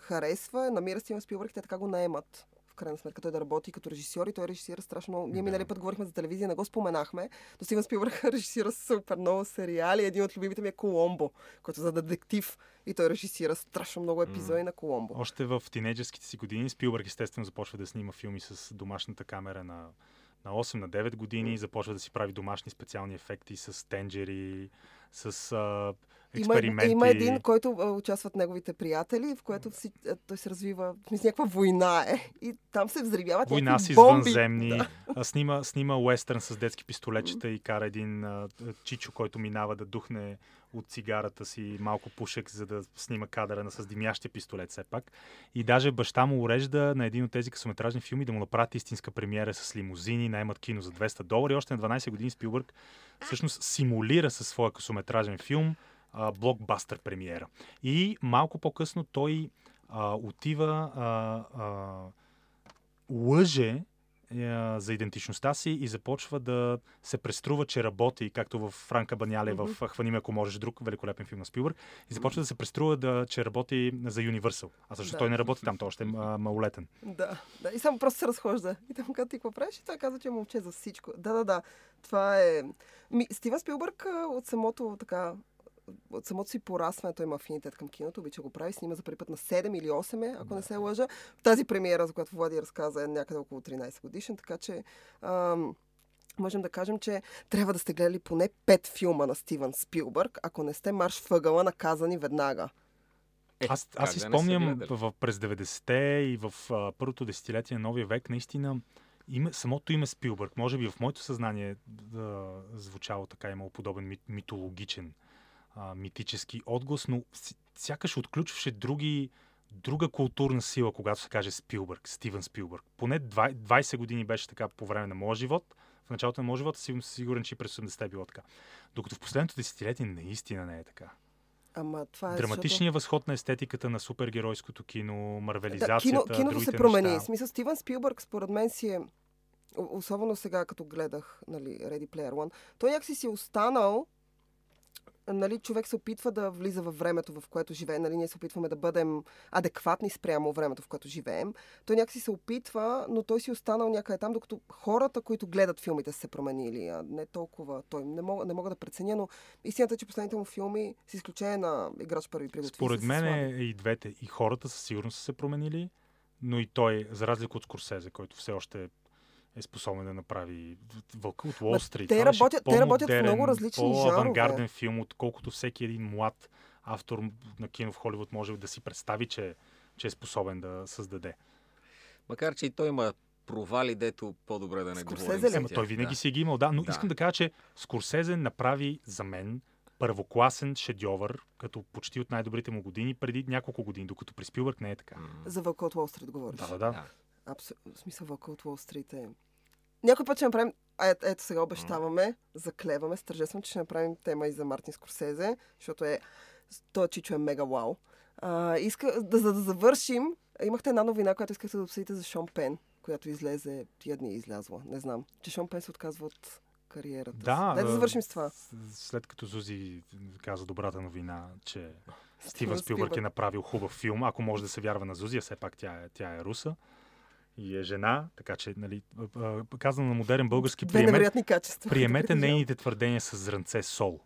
харесва, намира Стивен Спилбърг, те така го наемат. Крайна сметка той да работи като режисьор и той режисира страшно много. Ние Да. минали път говорихме за телевизия, не го споменахме, но Стивен Спилбърг режисира супер много сериали. Един от любимите ми е Коломбо, който е за детектив и той режисира страшно много епизоди на Коломбо. Още в тинейджерските си години Спилбърг естествено започва да снима филми с домашната камера на, на 8, на 9 години, започва да си прави домашни специални ефекти с тенджери, с а, експерименти. има един, който а, участват неговите приятели, в което си, а, той се развива, смисъл, някаква война е. И там се взривяват Война с извънземни. Да. А, Снима, снима уестърн с детски пистолетчета и кара един а, чичо, който минава да духне от цигарата си малко пушек, за да снима кадъра на с димящия пистолет все пак. И даже баща му урежда на един от тези късометражни филми да му направят истинска премиера с лимузини, наймат кино за 200 долари. Още на 12 години Спилбърг всъщност симулира със своя късометражен филм а, блокбастър премиера. И малко по-късно той а, отива а, а, лъже а, за идентичността си и започва да се преструва, че работи, както в Франка Баняле в Хвани ме, ако можеш, друг великолепен филм на Спилбърг, и започва да се преструва, да, че работи за Universal. А също Да. той не работи там, той още е малолетен. Да, да. И само просто се разхожда. И там казва ти какво правиш? И той казва, че е момче за всичко. Да, да, да. Това е... Ми, Стивен Спилбърг от самото така от самото си порасване, той има афинитет към киното, обича го прави, снима за първи път на 7 или 8, е, ако не се лъжа. Тази премиера, за която Влади разказа, е някъде около 13 годишен, така че ам, можем да кажем, че трябва да сте гледали поне 5 филма на Стивен Спилбърг, ако не сте марш въгъла, наказани веднага. Е, Аз, аз си да спомням в, през 90-те и в а, първото десетилетие на новия век, наистина име, самото име Спилбърг, може би в моето съзнание да, звучало така, имало подобен мит, митологичен, а, митически отглас, но сякаш отключваше други, друга културна сила, когато се каже Спилбърг, Стивен Спилбърг. Поне 20, 20 години беше така по време на моя живот. В началото на моя живот съм сигурен, че през 80-те е било така. Докато в последното десетилетие наистина не е така. Ама това е Драматичният възход на естетиката на супергеройското кино, защото... марвелизацията, Да, кино, киното се промени. Неща. смисъл, Стивен Спилбърг, според мен си е особено сега, като гледах нали, Ready Player One, той някакси си е останал нали, човек се опитва да влиза във времето, в което живее. Нали, ние се опитваме да бъдем адекватни спрямо времето, в което живеем. Той някакси се опитва, но той си е останал някъде там, докато хората, които гледат филмите, са се променили. А не толкова. Той не мога, не мога да преценя, но истината е, че последните му филми, с изключение на Играч първи приготви, Според мен е и двете. И хората със сигурност са се променили, но и той, за разлика от Скорсезе, който все още е способен да направи Вълка от Уолл Стрит. те работят- те работят в много различни по-авангарден жанрове. филм, отколкото всеки един млад автор на кино в Холивуд може да си представи, че, че е способен да създаде. Макар, че и той има провали, дето по-добре да не Скорсезе говорим ли? тях. той винаги да. си ги е имал, да. Но Да. искам да кажа, че Скорсезе направи за мен първокласен шедьовър, като почти от най-добрите му години, преди няколко години, докато при Спилбърг не е така. За Вълка от Уолл Стрит говориш. Да, да, да. Абсолютно. В смисъл, Вълка от Уолл Стрит е... Някой път ще направим... А, ето, сега обещаваме, заклеваме, с тържествено, че ще направим тема и за Мартин Скорсезе, защото е... Той Чичо е мега вау. А, иска, да, за да завършим, имахте една новина, която искахте да обсъдите за Шон Пен, която излезе тия дни е излязла. Не знам. Че Шон Пен се отказва от кариерата. Да, Дай да завършим с това. След като Зузи каза добрата новина, че Стивен Спилбърг е направил хубав филм, ако може да се вярва на Зузи, а все пак тя е, тя е руса и е жена, така че, нали, казано на модерен български, Две приемете, невероятни качества. приемете нейните твърдения с зранце сол.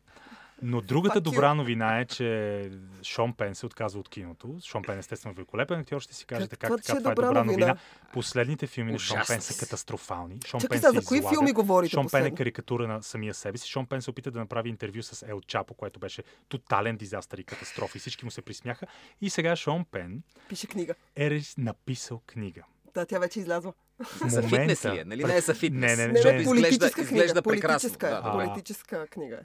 Но другата you. добра новина е, че Шон Пен се отказва от киното. Шон Пен естествено е великолепен актьор, ще си кажете как Какво, така, е това е добра новина. новина? Последните филми на Шон Пен са катастрофални. Шон Чакай Пен за кои филми говорите Шон Пен е карикатура на самия себе си. Шон Пен се опита да направи интервю с Ел Чапо, което беше тотален дизастър и катастрофа. И всички му се присмяха. И сега Шон Пен Пише книга. е написал книга. Да, тя вече излязла. За момента... фитнес ли е? Нали не е за фитнес? Не, не, Не, не, не, не. политическа изглежда, книга. изглежда прекрасно. Политическа, Да. А. политическа книга е.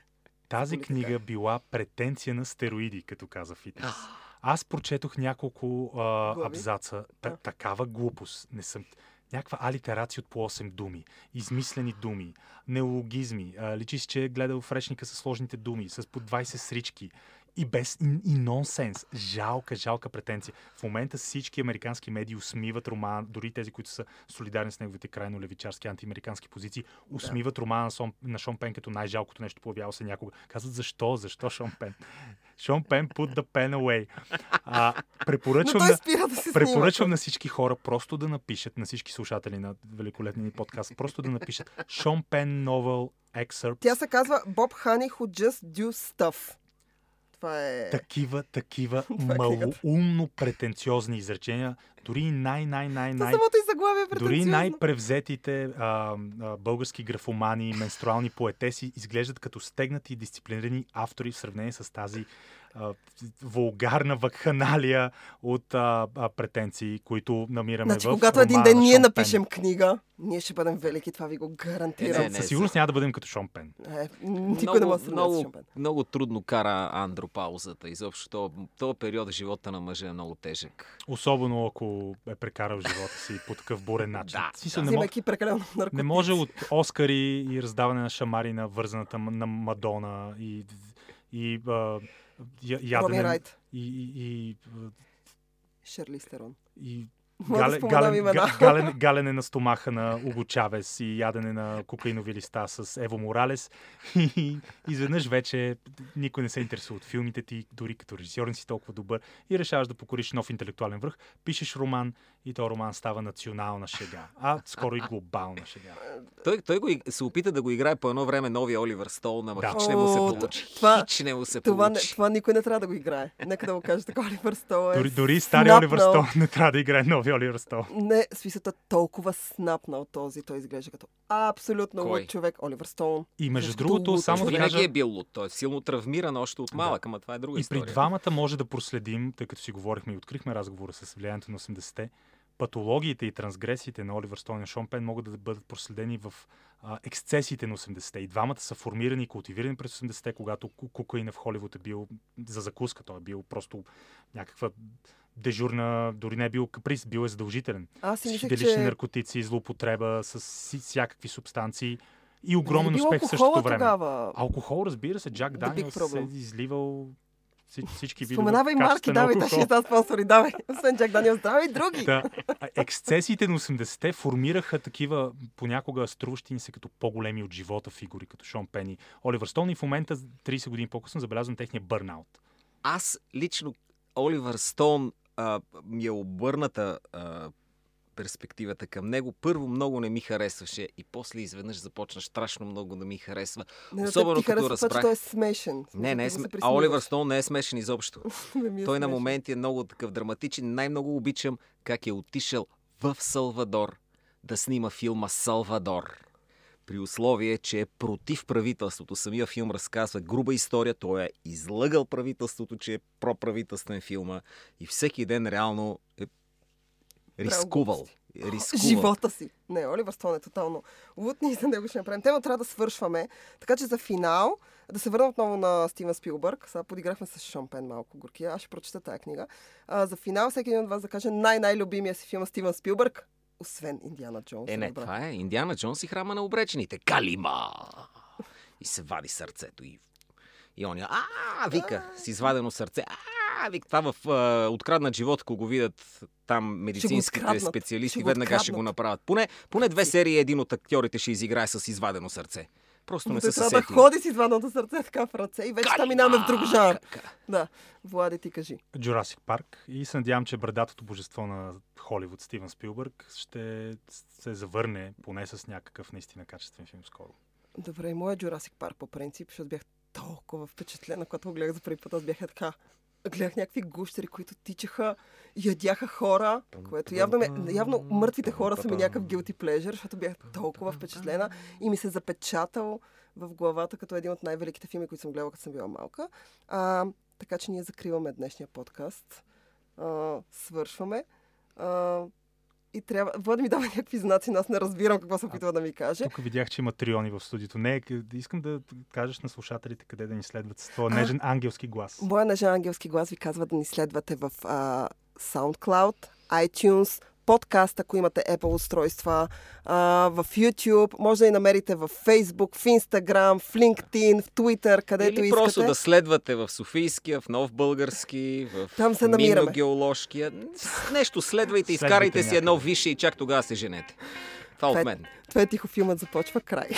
Тази политика. книга била претенция на стероиди, като каза фитнес. Аз прочетох няколко а, Глави? абзаца. Та, такава глупост. Не съм... Някаква алитерация от по 8 думи. Измислени думи. Неологизми. А, личи си, че е гледал в речника с сложните думи. С по 20 срички. И без и, и нонсенс. Жалка, жалка претенция. В момента всички американски медии усмиват роман, дори тези, които са солидарни с неговите крайно левичарски антиамерикански позиции, усмиват романа на, Сон, на Шон Пен като най-жалкото нещо появяло се някога. Казват защо, защо Шон Пен? Шон Пен put the pen away. А, препоръчвам, на, да препоръчвам на всички хора просто да напишат, на всички слушатели на великолепния ни подкаст, просто да напишат Шон Пен Novel Excerpt. Тя се казва Bob Honey who just do stuff. Това е... такива, такива е малоумно претенциозни изречения. Дори най-най-най-най... То самото и заглавие е Дори най-превзетите а, а, български графомани, менструални поетеси изглеждат като стегнати и дисциплинирани автори в сравнение с тази а, вулгарна вакханалия от а, а, претенции, които намираме Значи, в когато един ден ние Шон напишем книга, ние ще бъдем велики, това ви го гарантирам. Не, не, Пен. Със сигурност няма да бъдем като Шон Пен. Е, никой не може да се много, много... много трудно кара андропаузата. Изобщо този, период в живота на мъжа е много тежък. Особено ако е прекарал живота си по такъв бурен начин. Да, смисъл, да. не, мог, Взимайки прекалено наркотици. не може от Оскари и раздаване на шамари на вързаната на Мадона и, и а, я- Роби ядене, Райт, и, и, и, Шерли Стерон. и да гален, гален, галене на стомаха на Уго Чавес и ядене на кокаинови листа с Ево Моралес. И изведнъж вече никой не се интересува от филмите ти, дори като режисьор не си толкова добър и решаваш да покориш нов интелектуален връх. Пишеш роман и то роман става национална шега, а скоро и глобална шега. Той, той го, се опита да го играе по едно време новия Оливър Стоун, ама Да. хич не му се получи. това- хич не му се Това, получи. това никой не трябва да го играе. Нека да го кажа така. Оливър Стоун е Дори, дори стария Оливър снапнал. Стоун не трябва да играе новия Оливър Стоун. Не, смисълта толкова снапнал този. Той изглежда като абсолютно Кой? луд човек. Оливър Стоун. И между другото, луд само да кажа- е бил луд. Той е силно травмиран още от малък, ама това е друга И история. при двамата може да проследим, тъй като си говорихме и открихме разговора с влиянието на 80-те, патологиите и трансгресиите на Оливър Стоун и Шон Пен могат да бъдат проследени в а, ексцесиите на 80-те. И двамата са формирани и култивирани през 80-те, когато кокаина в Холивуд е бил за закуска. Той е бил просто някаква дежурна, дори не е бил каприз, бил е задължителен. Аз си мислех, че... наркотици, злоупотреба с всякакви субстанции и огромен е бил успех в същото време. Тогава. Алкохол, разбира се, Джак Даниелс се е изливал всички видове Споменавай марки, давай, алкохол. са спонсори, давай. Освен Джак Даниел, давай други. Да. Ексцесиите на 80-те формираха такива понякога струващи ни се като по-големи от живота фигури, като Шон Пени. Оливър Стоун и в момента, 30 години по-късно, забелязвам техния бърнаут. Аз лично Оливър Стоун а, ми е обърната а, перспективата към него. Първо много не ми харесваше и после изведнъж започна страшно много да ми харесва. Не, Особено ти като разбрах- той е смешен. Не, не е се А Оливър. Стоун не е смешен изобщо. Е Той на моменти е много такъв драматичен. Най-много обичам как е отишъл в Салвадор да снима филма Салвадор. При условие, че е против правителството. Самия филм разказва груба история. Той е излъгал правителството, че е проправителствен филма. И всеки ден реално е рискувал. рискувал. живота си. Не, Оливър Стоун е тотално луд, ние за него ще направим. Тема трябва да свършваме. Така че за финал, да се върна отново на Стивен Спилбърг. Сега подиграхме с Шон Пен малко горкия. Аз ще прочета тази книга. А, за финал, всеки един от вас да каже най-най-любимия си филм Стивен Спилбърг, освен Индиана Джонс. Е, не, това е Индиана Джонс и храма на обречените. Калима! И се вади сърцето. И, и он я, а, вика, с извадено сърце. А, вика, това в а, откраднат живот, ако го видят там медицинските специалисти, Ще веднага ще го направят. Поне, поне две серии един от актьорите ще изиграе с извадено сърце. Просто не са трябва се да ходи с извадното сърце така в ръце и вече там минаваме в друг жанр. Да, Влади, ти кажи. Jurassic Парк и се надявам, че брадатото божество на Холивуд Стивен Спилбърг ще се завърне поне с някакъв наистина качествен филм скоро. Добре, и моят Jurassic Парк по принцип, защото бях толкова впечатлена, когато го гледах за първи път. Аз бях е така. Гледах някакви гущери, които тичаха, ядяха хора, което явно, ме, явно мъртвите хора са ми някакъв guilty pleasure, защото бях толкова впечатлена и ми се запечатал в главата като един от най-великите филми, които съм гледала, като съм била малка. А, така че ние закриваме днешния подкаст. А, свършваме. А, и трябва... Влади ми дава някакви знаци, но аз не разбирам какво се опитва да ми каже. Тук видях, че има триони в студиото. Не, къ- искам да кажеш на слушателите къде да ни следват с твоя нежен ангелски глас. Моя нежен ангелски глас ви казва да ни следвате в а, SoundCloud, iTunes, подкаст, ако имате Apple устройства, а, в YouTube, може да ни намерите в Facebook, в Instagram, в LinkedIn, в Twitter, където Или искате. просто да следвате в Софийския, в Нов Български, в Там се намираме. Минно-геоложкия. Нещо следвайте, изкарайте си едно висше и чак тогава се женете. Това е- от мен. Това е тихо филмът започва край.